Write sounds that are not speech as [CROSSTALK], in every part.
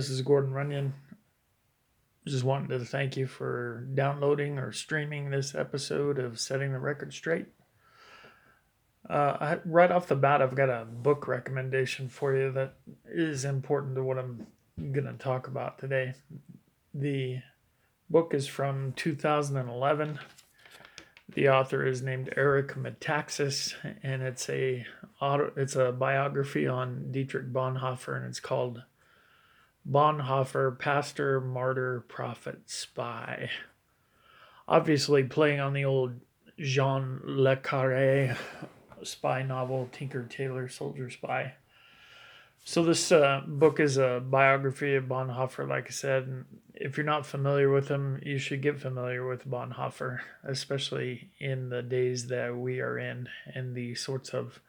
This is Gordon Runyon. Just wanting to thank you for downloading or streaming this episode of Setting the Record Straight. Uh, I, right off the bat, I've got a book recommendation for you that is important to what I'm going to talk about today. The book is from 2011. The author is named Eric Metaxas, and it's a it's a biography on Dietrich Bonhoeffer, and it's called Bonhoeffer, pastor, martyr, prophet, spy. Obviously, playing on the old Jean Le Carre spy novel, Tinker Tailor Soldier Spy. So, this uh, book is a biography of Bonhoeffer, like I said. And if you're not familiar with him, you should get familiar with Bonhoeffer, especially in the days that we are in and the sorts of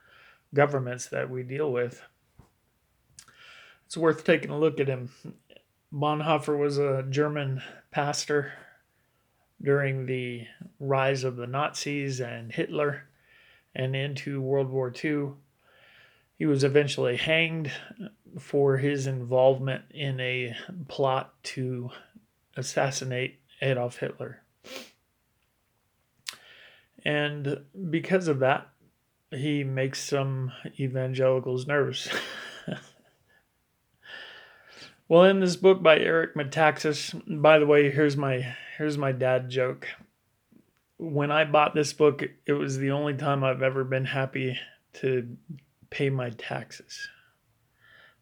governments that we deal with it's worth taking a look at him. Bonhoeffer was a German pastor during the rise of the Nazis and Hitler and into World War II. He was eventually hanged for his involvement in a plot to assassinate Adolf Hitler. And because of that, he makes some evangelicals nervous. [LAUGHS] Well, in this book by Eric Metaxas, by the way, here's my here's my dad joke. When I bought this book, it was the only time I've ever been happy to pay my taxes.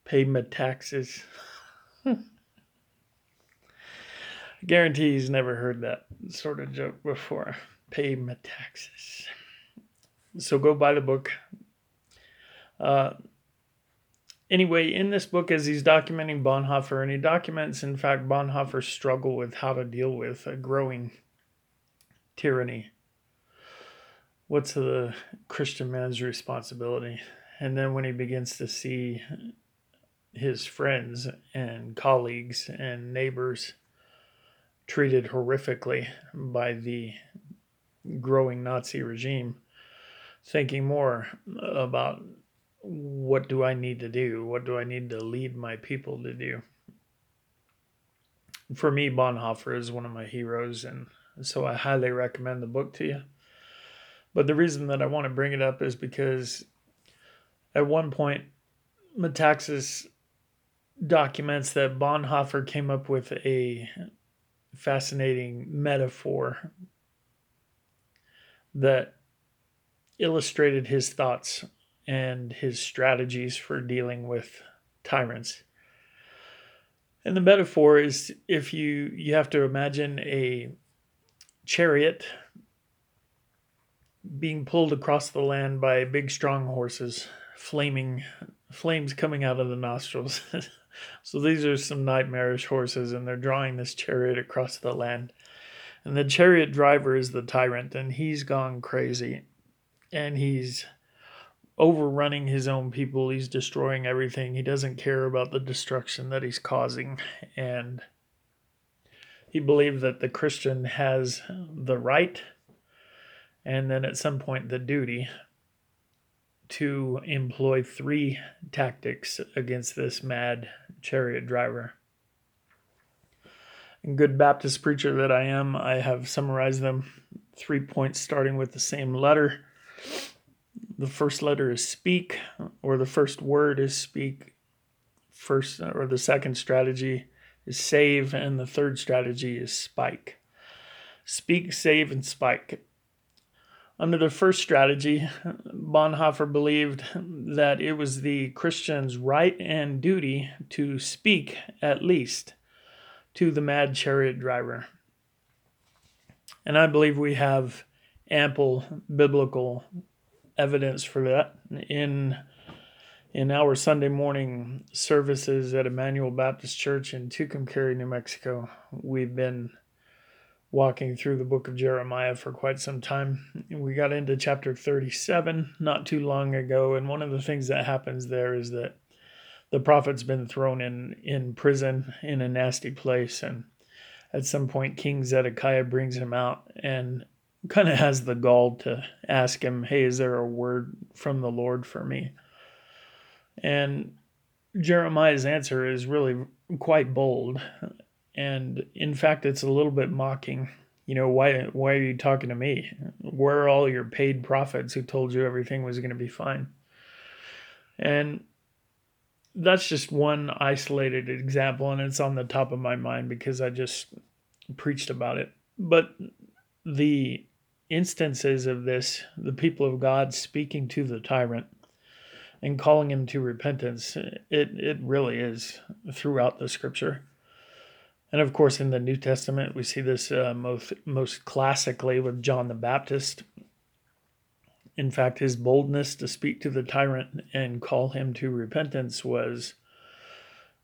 Pay my taxes. [LAUGHS] I guarantee he's never heard that sort of joke before. Pay my taxes. So go buy the book. Uh, anyway, in this book, as he's documenting Bonhoeffer, and he documents, in fact, Bonhoeffer's struggle with how to deal with a growing tyranny. What's the Christian man's responsibility? And then when he begins to see his friends and colleagues and neighbors treated horrifically by the growing Nazi regime, thinking more about what do I need to do? What do I need to lead my people to do? For me, Bonhoeffer is one of my heroes, and so I highly recommend the book to you. But the reason that I want to bring it up is because at one point, Metaxas documents that Bonhoeffer came up with a fascinating metaphor that illustrated his thoughts and his strategies for dealing with tyrants. And the metaphor is if you you have to imagine a chariot being pulled across the land by big strong horses, flaming flames coming out of the nostrils. [LAUGHS] so these are some nightmarish horses and they're drawing this chariot across the land. And the chariot driver is the tyrant, and he's gone crazy. And he's overrunning his own people. He's destroying everything. He doesn't care about the destruction that he's causing. And he believed that the Christian has the right and then at some point the duty to employ three tactics against this mad chariot driver. And good Baptist preacher that I am, I have summarized them three points starting with the same letter. The first letter is speak, or the first word is speak. First, or the second strategy is save, and the third strategy is spike. Speak, save, and spike. Under the first strategy, Bonhoeffer believed that it was the Christian's right and duty to speak, at least, to the mad chariot driver. And I believe we have ample biblical evidence for that in in our Sunday morning services at Emmanuel Baptist Church in Tucumcari, New Mexico. We've been walking through the book of Jeremiah for quite some time. We got into chapter 37 not too long ago, and one of the things that happens there is that the prophet's been thrown in, in prison in a nasty place, and at some point, King Zedekiah brings him out and kind of has the gall to ask him, Hey, is there a word from the Lord for me? And Jeremiah's answer is really quite bold. And in fact it's a little bit mocking. You know why why are you talking to me? Where are all your paid prophets who told you everything was going to be fine? And that's just one isolated example and it's on the top of my mind because i just preached about it. But the instances of this the people of god speaking to the tyrant and calling him to repentance it it really is throughout the scripture and of course, in the New Testament, we see this uh, most, most classically with John the Baptist. In fact, his boldness to speak to the tyrant and call him to repentance was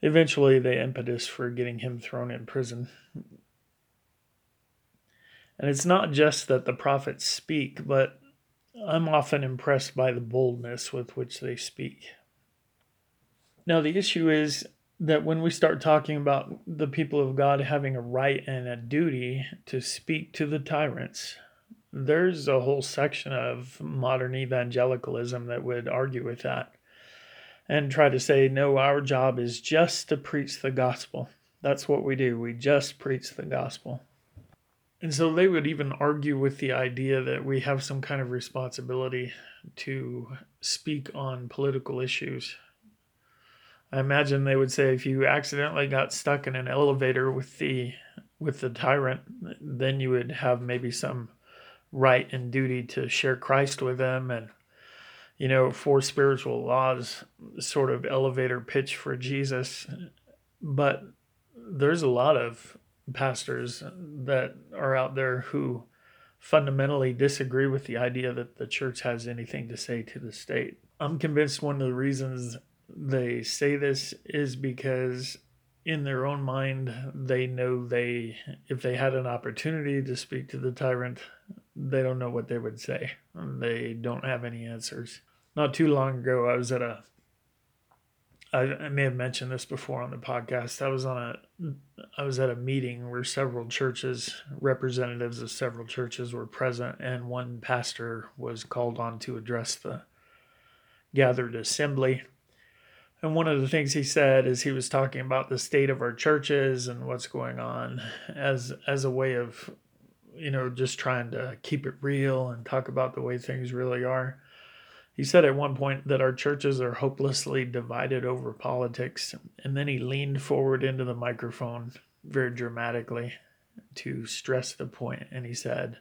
eventually the impetus for getting him thrown in prison. And it's not just that the prophets speak, but I'm often impressed by the boldness with which they speak. Now, the issue is that when we start talking about the people of God having a right and a duty to speak to the tyrants, there's a whole section of modern evangelicalism that would argue with that and try to say, no, our job is just to preach the gospel. That's what we do. We just preach the gospel. And so they would even argue with the idea that we have some kind of responsibility to speak on political issues I imagine they would say if you accidentally got stuck in an elevator with the with the tyrant, then you would have maybe some right and duty to share Christ with them and you know, four spiritual laws sort of elevator pitch for Jesus. But there's a lot of pastors that are out there who fundamentally disagree with the idea that the church has anything to say to the state. I'm convinced one of the reasons they say this is because in their own mind they know they if they had an opportunity to speak to the tyrant they don't know what they would say they don't have any answers not too long ago i was at a I, may have mentioned this before on the podcast i was on a i was at a meeting where several churches representatives of several churches were present and one pastor was called on to address the gathered assembly and one of the things he said is he was talking about the state of our churches and what's going on as as a way of you know just trying to keep it real and talk about the way things really are. He said at one point that our churches are hopelessly divided over politics and then he leaned forward into the microphone very dramatically to stress the point and he said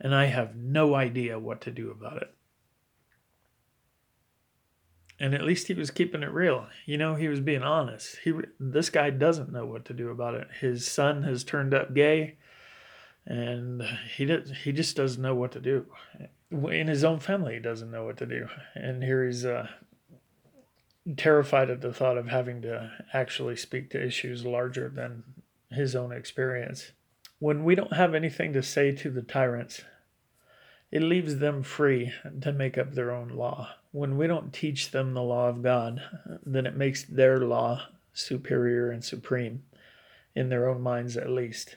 and I have no idea what to do about it and at least he was keeping it real. You know, he was being honest. He this guy doesn't know what to do about it. His son has turned up gay, and he did, he just doesn't know what to do. In his own family, he doesn't know what to do, and here he's uh, terrified at the thought of having to actually speak to issues larger than his own experience. When we don't have anything to say to the tyrants, it leaves them free to make up their own law. When we don't teach them the law of God, then it makes their law superior and supreme, in their own minds at least.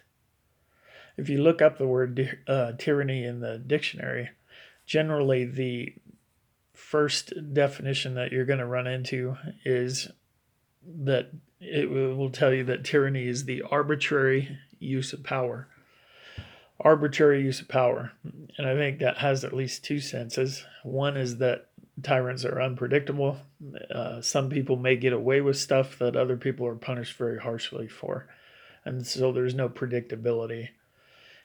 If you look up the word uh, tyranny in the dictionary, generally the first definition that you're going to run into is that it will tell you that tyranny is the arbitrary use of power arbitrary use of power. And I think that has at least two senses. One is that tyrants are unpredictable. Uh, some people may get away with stuff that other people are punished very harshly for. And so there's no predictability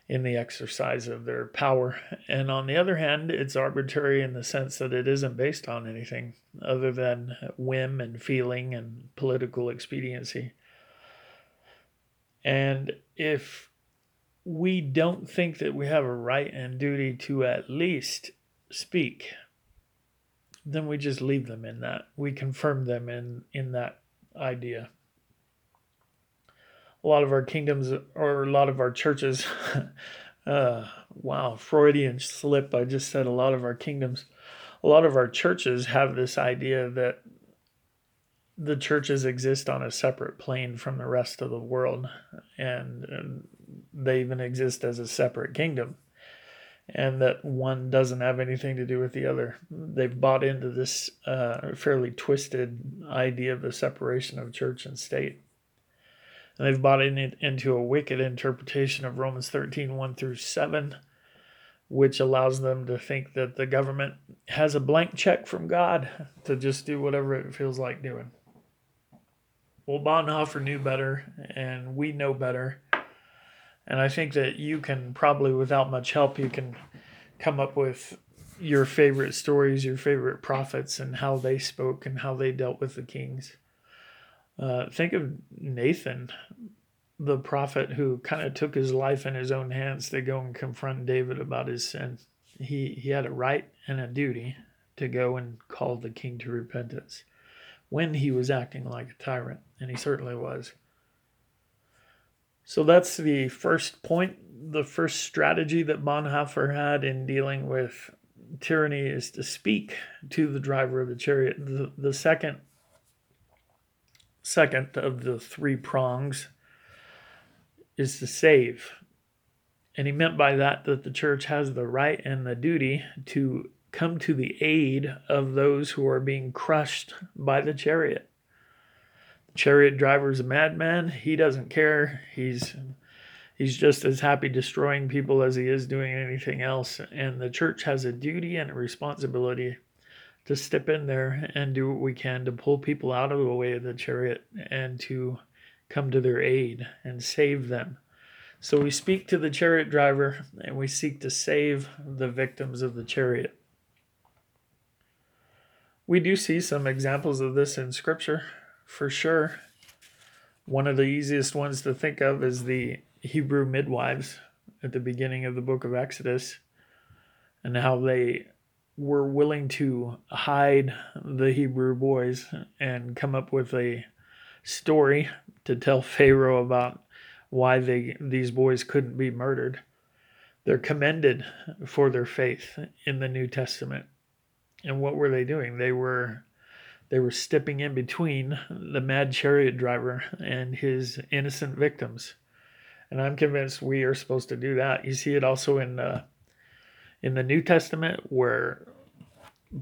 in the exercise of their power. And on the other hand, it's arbitrary in the sense that it isn't based on anything other than whim and feeling and political expediency. And if we don't think that we have a right and duty to at least speak, then we just leave them in that. We confirm them in, in that idea. A lot of our kingdoms or a lot of our churches, [LAUGHS] uh, wow, Freudian slip. I just said a lot of our kingdoms, a lot of our churches have this idea that the churches exist on a separate plane from the rest of the world and, they even exist as a separate kingdom and that one doesn't have anything to do with the other. They've bought into this uh, fairly twisted idea of the separation of church and state. And they've bought in it into a wicked interpretation of Romans 13 1 through 7, which allows them to think that the government has a blank check from God to just do whatever it feels like doing. Well, Bonhoeffer knew better, and we know better and I think that you can probably, without much help, you can come up with your favorite stories, your favorite prophets, and how they spoke and how they dealt with the kings. Uh, think of Nathan, the prophet who kind of took his life in his own hands to go and confront David about his sin. He, he had a right and a duty to go and call the king to repentance when he was acting like a tyrant, and he certainly was. So that's the first point. The first strategy that Bonhoeffer had in dealing with tyranny is to speak to the driver of the chariot. The, the second second of the three prongs is to save. And he meant by that that the church has the right and the duty to come to the aid of those who are being crushed by the chariot The chariot driver's a madman. He doesn't care. He's he's just as happy destroying people as he is doing anything else. And the church has a duty and a responsibility to step in there and do what we can to pull people out of the way of the chariot and to come to their aid and save them. So we speak to the chariot driver and we seek to save the victims of the chariot. We do see some examples of this in Scripture for sure. One of the easiest ones to think of is the Hebrew midwives at the beginning of the book of Exodus and how they were willing to hide the Hebrew boys and come up with a story to tell Pharaoh about why they these boys couldn't be murdered. They're commended for their faith in the New Testament. And what were they doing? They were they were stepping in between the mad chariot driver and his innocent victims. And I'm convinced we are supposed to do that. You see it also in uh, in the New Testament where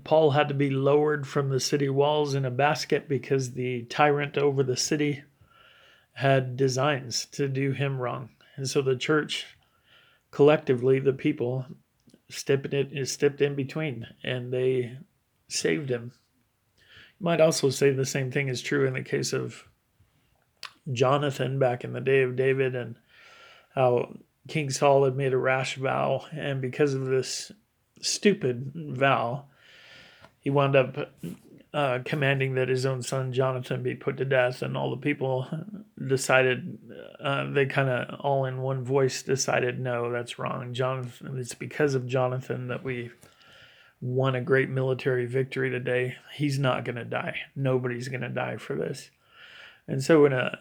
Paul had to be lowered from the city walls in a basket because the tyrant over the city had designs to do him wrong. And so the church collectively, the people stepped it stepped in between and they saved him You might also say the same thing is true in the case of Jonathan back in the day of David and how King Saul had made a rash vow, and because of this stupid vow, he wound up uh, commanding that his own son Jonathan be put to death, and all the people decided uh, they kind of all in one voice decided no, that's wrong. Jonathan, it's because of Jonathan that we won a great military victory today. He's not going to die. Nobody's going to die for this. And so in a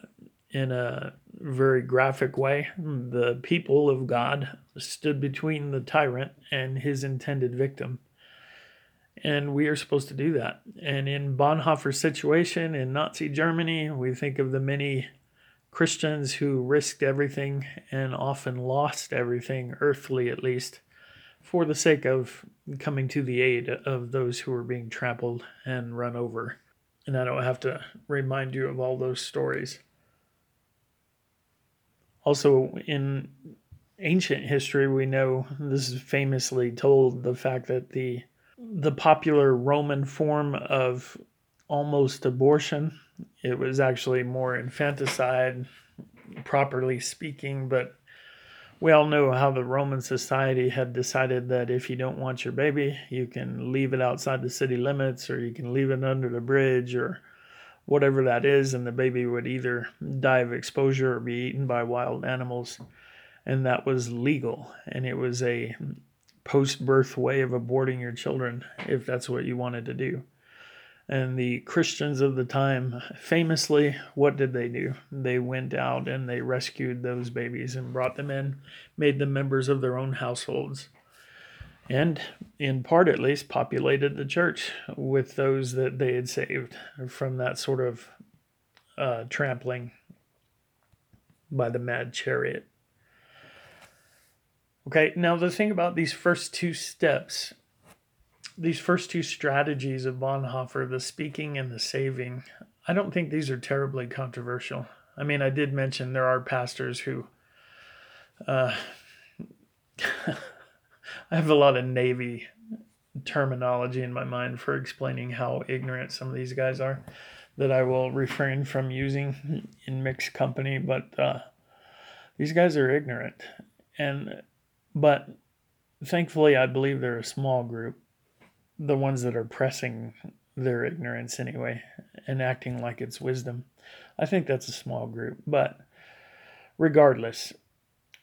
in a very graphic way. The people of God stood between the tyrant and his intended victim. And we are supposed to do that. And in Bonhoeffer's situation in Nazi Germany, we think of the many Christians who risked everything and often lost everything, earthly at least, for the sake of coming to the aid of those who were being trampled and run over. And I don't have to remind you of all those stories. Also, in ancient history, we know this is famously told the fact that the the popular Roman form of almost abortion, it was actually more infanticide, properly speaking, but we all know how the Roman society had decided that if you don't want your baby, you can leave it outside the city limits or you can leave it under the bridge or whatever that is, and the baby would either die of exposure or be eaten by wild animals. And that was legal. And it was a post birth way of aborting your children if that's what you wanted to do. And the Christians of the time, famously, what did they do? They went out and they rescued those babies and brought them in, made them members of their own households, and, in part at least, populated the church with those that they had saved from that sort of uh, trampling by the mad chariot. Okay, now the thing about these first two steps these first two strategies of Bonhoeffer, the speaking and the saving, I don't think these are terribly controversial. I mean, I did mention there are pastors who, uh, I have a lot of Navy terminology in my mind for explaining how ignorant some of these guys are that I will refrain from using in mixed company, but uh, these guys are ignorant. And, but thankfully, I believe they're a small group the ones that are pressing their ignorance anyway and acting like it's wisdom. I think that's a small group, but regardless,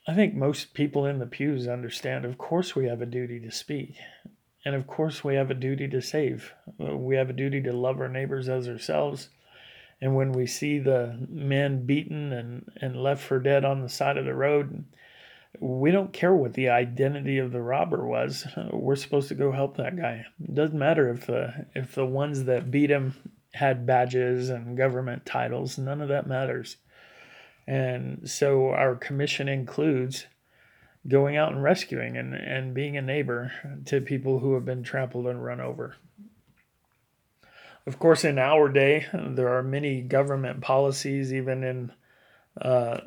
I think most people in the pews understand of course we have a duty to speak. And of course we have a duty to save. Uh, we have a duty to love our neighbors as ourselves. And when we see the men beaten and, and left for dead on the side of the road, we don't care what the identity of the robber was. [LAUGHS] We're supposed to go help that guy. It doesn't matter if the if the ones that beat him had badges and government titles. None of that matters. And so our commission includes going out and rescuing and, and being a neighbor to people who have been trampled and run over. Of course, in our day, there are many government policies, even in uh,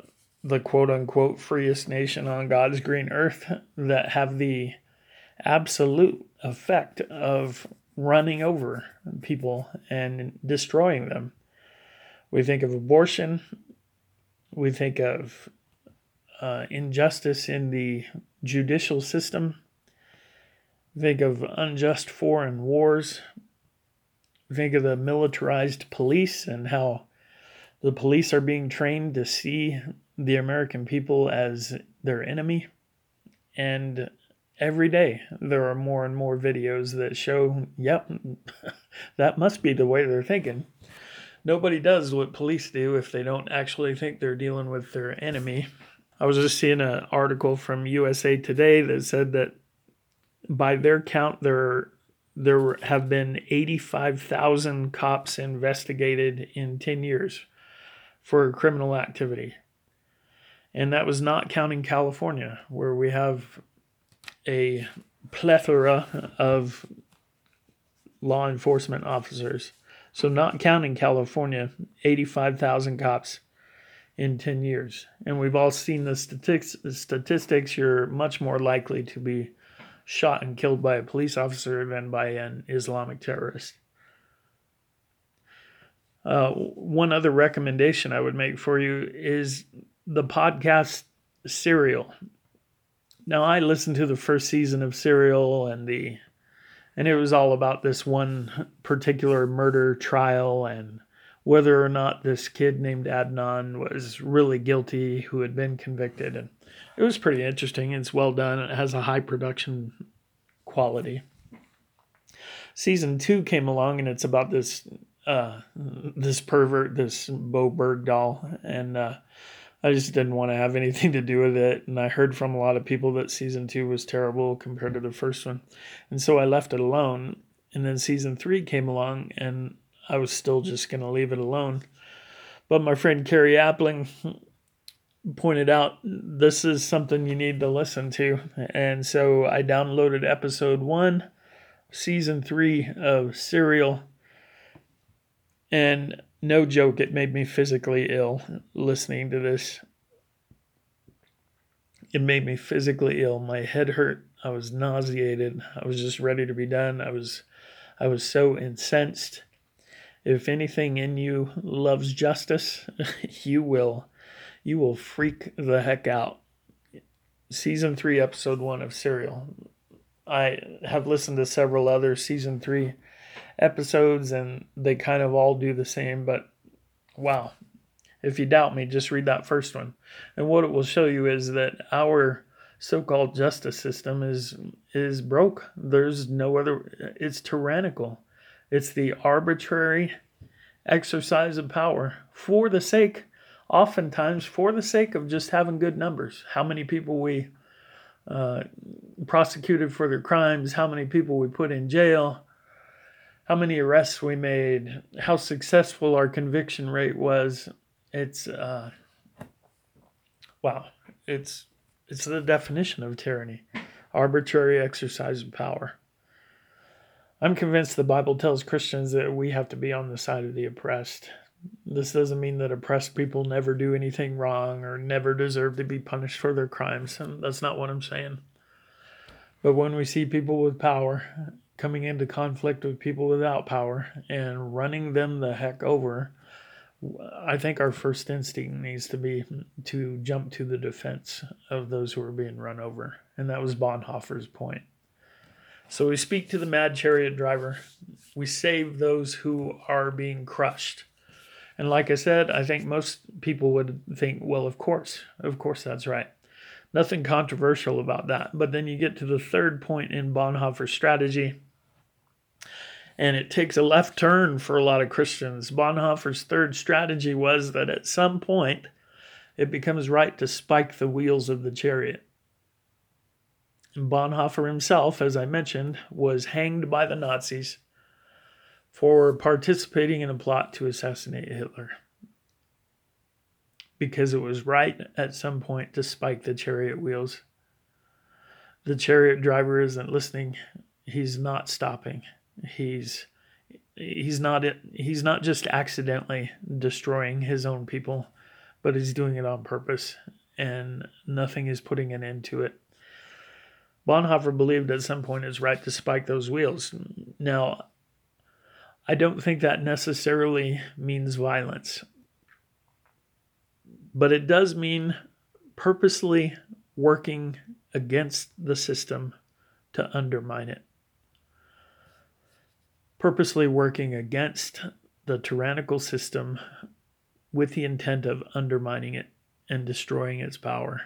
the quote unquote freest nation on God's green earth that have the absolute effect of running over people and destroying them. We think of abortion, we think of uh, injustice in the judicial system, think of unjust foreign wars, think of the militarized police and how the police are being trained to see the American people as their enemy. And every day there are more and more videos that show, yep, [LAUGHS] that must be the way they're thinking. Nobody does what police do if they don't actually think they're dealing with their enemy. I was just seeing an article from USA Today that said that by their count, there there have been 85,000 cops investigated in 10 years for criminal activity. And that was not counting California, where we have a plethora of law enforcement officers. So, not counting California, 85,000 cops in 10 years. And we've all seen the statistics. You're much more likely to be shot and killed by a police officer than by an Islamic terrorist. Uh, one other recommendation I would make for you is the podcast Serial. Now I listened to the first season of Serial and the and it was all about this one particular murder trial and whether or not this kid named Adnan was really guilty who had been convicted and it was pretty interesting. It's well done. It has a high production quality. Season 2 came along and it's about this uh, this pervert, this Bowe Bergdahl, and uh, I just didn't want to have anything to do with it. And I heard from a lot of people that season two was terrible compared to the first one, and so I left it alone. And then season three came along, and I was still just going to leave it alone. But my friend Carrie Appling pointed out this is something you need to listen to. And so I downloaded episode one, season three of Serial. And no joke, it made me physically ill listening to this. It made me physically ill. My head hurt. I was nauseated. I was just ready to be done. I was I was so incensed. If anything in you loves justice, [LAUGHS] you will you will freak the heck out. Season 3 episode 1 of Serial. I have listened to several other season 3 episodes and they kind of all do the same, but wow. If you doubt me, just read that first one. And what it will show you is that our so-called justice system is is broke. There's no other it's tyrannical. It's the arbitrary exercise of power for the sake oftentimes for the sake of just having good numbers. How many people we uh, prosecuted for their crimes, how many people we put in jail, how many arrests we made, how successful our conviction rate was. It's uh, wow. It's it's the definition of tyranny, arbitrary exercise of power. I'm convinced the Bible tells Christians that we have to be on the side of the oppressed. This doesn't mean that oppressed people never do anything wrong or never deserve to be punished for their crimes. And that's not what I'm saying. But when we see people with power coming into conflict with people without power and running them the heck over, I think our first instinct needs to be to jump to the defense of those who are being run over. And that was Bonhoeffer's point. So we speak to the mad chariot driver. We save those who are being crushed. And like I said, I think most people would think, well, of course, of course, that's right. Nothing controversial about that. But then you get to the third point in Bonhoeffer's strategy, and it takes a left turn for a lot of Christians. Bonhoeffer's third strategy was that at some point it becomes right to spike the wheels of the chariot. Bonhoeffer himself, as I mentioned, was hanged by the Nazis for participating in a plot to assassinate Hitler. Because it was right at some point to spike the chariot wheels. The chariot driver isn't listening. He's not stopping. He's he's not he's not just accidentally destroying his own people, but he's doing it on purpose and nothing is putting an end to it. Bonhoeffer believed at some point it's right to spike those wheels. Now, I don't think that necessarily means violence. But it does mean purposely working against the system to undermine it. Purposely working against the tyrannical system with the intent of undermining it and destroying its power.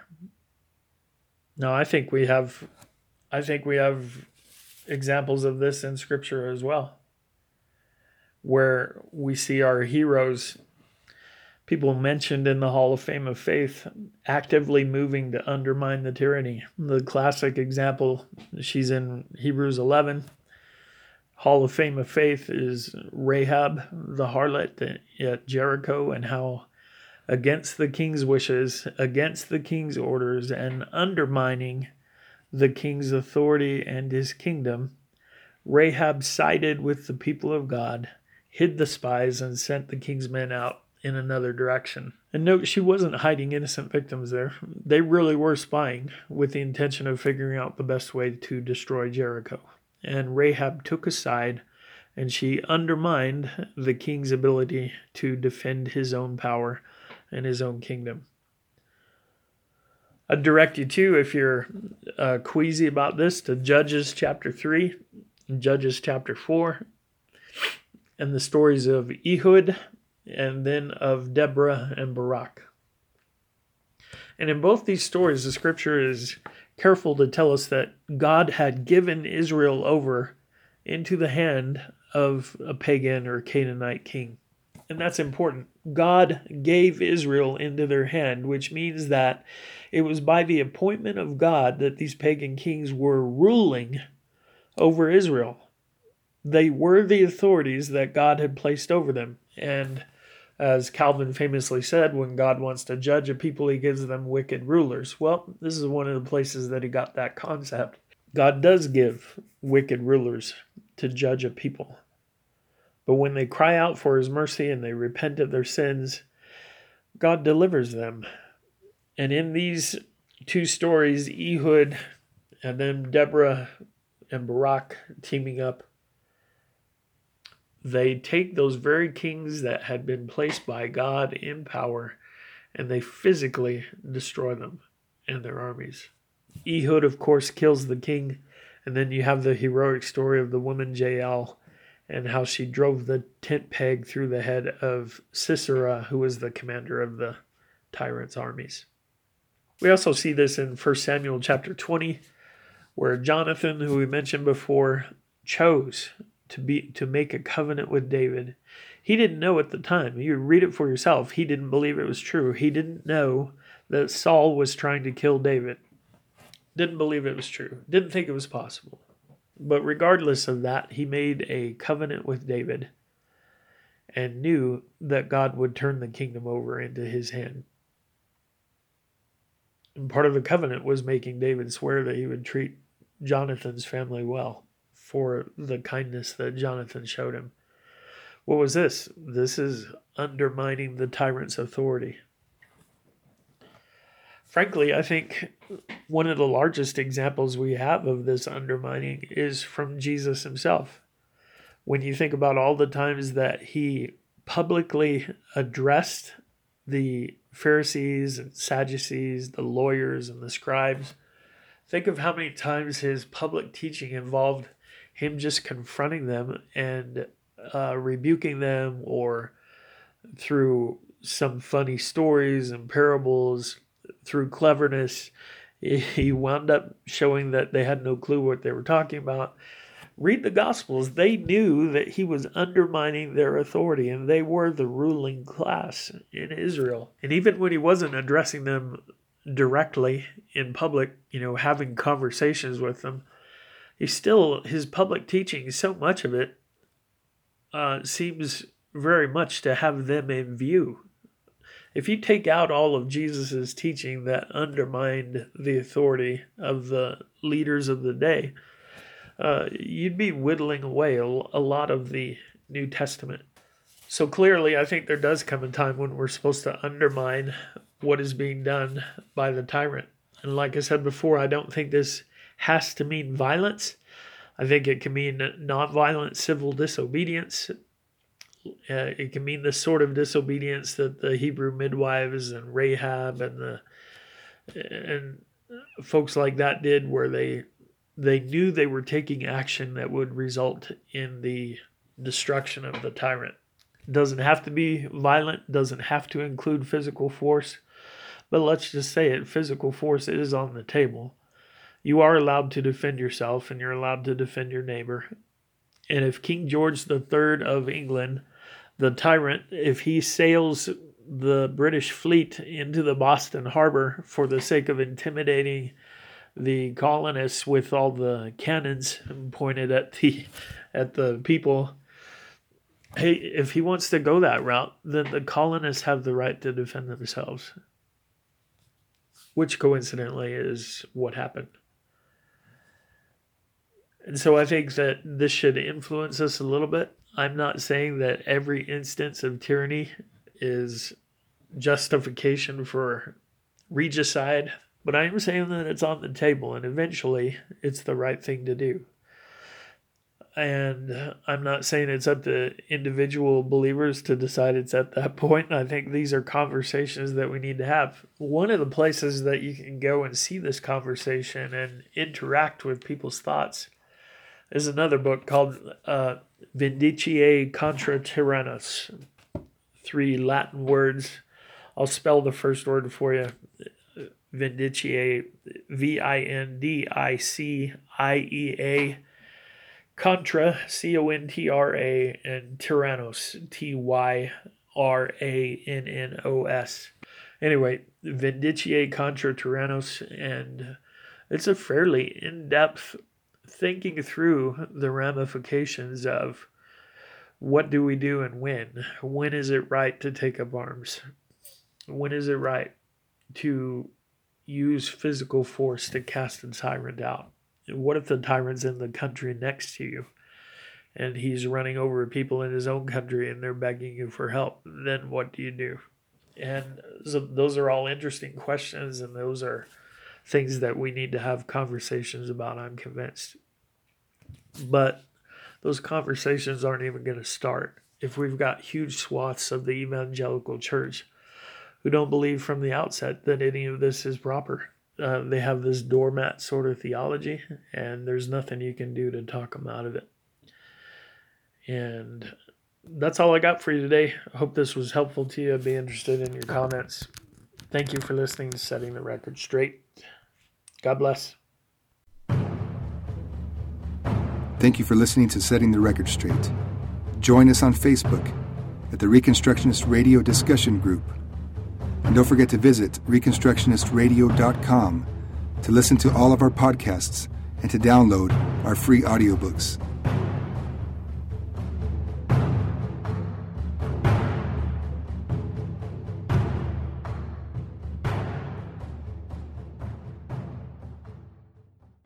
Now, I think we have I think we have examples of this in scripture as well where we see our heroes, people mentioned in the Hall of Fame of Faith, actively moving to undermine the tyranny. The classic example, she's in Hebrews 11. Hall of Fame of Faith is Rahab, the harlot at Jericho, and how against the king's wishes, against the king's orders, and undermining the king's authority and his kingdom, Rahab sided with the people of God hid the spies, and sent the king's men out in another direction. And note, she wasn't hiding innocent victims there. They really were spying with the intention of figuring out the best way to destroy Jericho. And Rahab took a side and she undermined the king's ability to defend his own power and his own kingdom. I'd direct you to, if you're uh, queasy about this, to Judges chapter 3 and Judges chapter 4 and the stories of Ehud and then of Deborah and Barak. And in both these stories, the scripture is careful to tell us that God had given Israel over into the hand of a pagan or Canaanite king. And that's important. God gave Israel into their hand, which means that it was by the appointment of God that these pagan kings were ruling over Israel. They were the authorities that God had placed over them. And as Calvin famously said, when God wants to judge a people, he gives them wicked rulers. Well, this is one of the places that he got that concept. God does give wicked rulers to judge a people. But when they cry out for his mercy and they repent of their sins, God delivers them. And in these two stories, Ehud and then Deborah and Barak teaming up, they take those very kings that had been placed by God in power and they physically destroy them and their armies. Ehud, of course, kills the king, and then you have the heroic story of the woman Jael and how she drove the tent peg through the head of Sisera, who was the commander of the tyrant's armies. We also see this in 1 Samuel chapter 20, where Jonathan, who we mentioned before, chose to be to make a covenant with David. He didn't know at the time. You read it for yourself. He didn't believe it was true. He didn't know that Saul was trying to kill David. Didn't believe it was true. Didn't think it was possible. But regardless of that, he made a covenant with David and knew that God would turn the kingdom over into his hand. And part of the covenant was making David swear that he would treat Jonathan's family well for the kindness that Jonathan showed him. What was this? This is undermining the tyrant's authority. Frankly, I think one of the largest examples we have of this undermining is from Jesus himself. When you think about all the times that he publicly addressed the Pharisees and Sadducees, the lawyers and the scribes, think of how many times his public teaching involved him just confronting them and uh, rebuking them or through some funny stories and parables through cleverness, he wound up showing that they had no clue what they were talking about. Read the Gospels. They knew that he was undermining their authority, and they were the ruling class in Israel. And even when he wasn't addressing them directly in public, you know, having conversations with them, he still, his public teaching, so much of it uh, seems very much to have them in view if you take out all of Jesus's teaching that undermined the authority of the leaders of the day, uh, you'd be whittling away a, a lot of the New Testament. So clearly, I think there does come a time when we're supposed to undermine what is being done by the tyrant. And like I said before, I don't think this has to mean violence. I think it can mean nonviolent civil disobedience. Uh, it can mean the sort of disobedience that the Hebrew midwives and Rahab and the and folks like that did, where they they knew they were taking action that would result in the destruction of the tyrant. It doesn't have to be violent, doesn't have to include physical force, but let's just say it physical force is on the table. You are allowed to defend yourself and you're allowed to defend your neighbor. And if King George III of England the tyrant, if he sails the British fleet into the Boston harbor for the sake of intimidating the colonists with all the cannons pointed at the at the people hey if he wants to go that route then the colonists have the right to defend themselves which coincidentally is what happened and so i think that this should influence us a little bit I'm not saying that every instance of tyranny is justification for regicide, but I am saying that it's on the table and eventually it's the right thing to do. And I'm not saying it's up to individual believers to decide it's at that point. I think these are conversations that we need to have. One of the places that you can go and see this conversation and interact with people's thoughts is another book called uh, Vindiciae contra tyrannos. Three Latin words. I'll spell the first word for you. Vindiciae, V I N D I C I E A, Contra, C O N T R A, and Tyrannos, T Y R A N N O S. Anyway, Vindiciae Contra Tyrannos, and it's a fairly in depth thinking through the ramifications of what do we do and when? When is it right to take up arms? When is it right to use physical force to cast a tyrant out? What if the tyrant's in the country next to you and he's running over people in his own country and they're begging you for help? Then what do you do? And so those are all interesting questions, and those are things that we need to have conversations about, I'm convinced. But those conversations aren't even going to start if we've got huge swaths of the evangelical church who don't believe from the outset that any of this is proper. Uh, they have this doormat sort of theology, and there's nothing you can do to talk them out of it. And that's all I got for you today. I hope this was helpful to you. I'd be interested in your comments. Thank you for listening to Setting the Record Straight. God bless. Thank you for listening to Setting the Record Straight. Join us on Facebook at the Reconstructionist Radio Discussion Group. And don't forget to visit ReconstructionistRadio.com to listen to all of our podcasts and to download our free audiobooks.